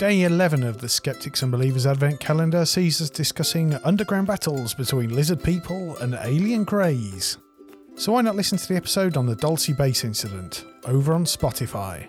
Day 11 of the Skeptics and Believers Advent Calendar sees us discussing underground battles between lizard people and alien greys. So why not listen to the episode on the Dulce Base incident over on Spotify?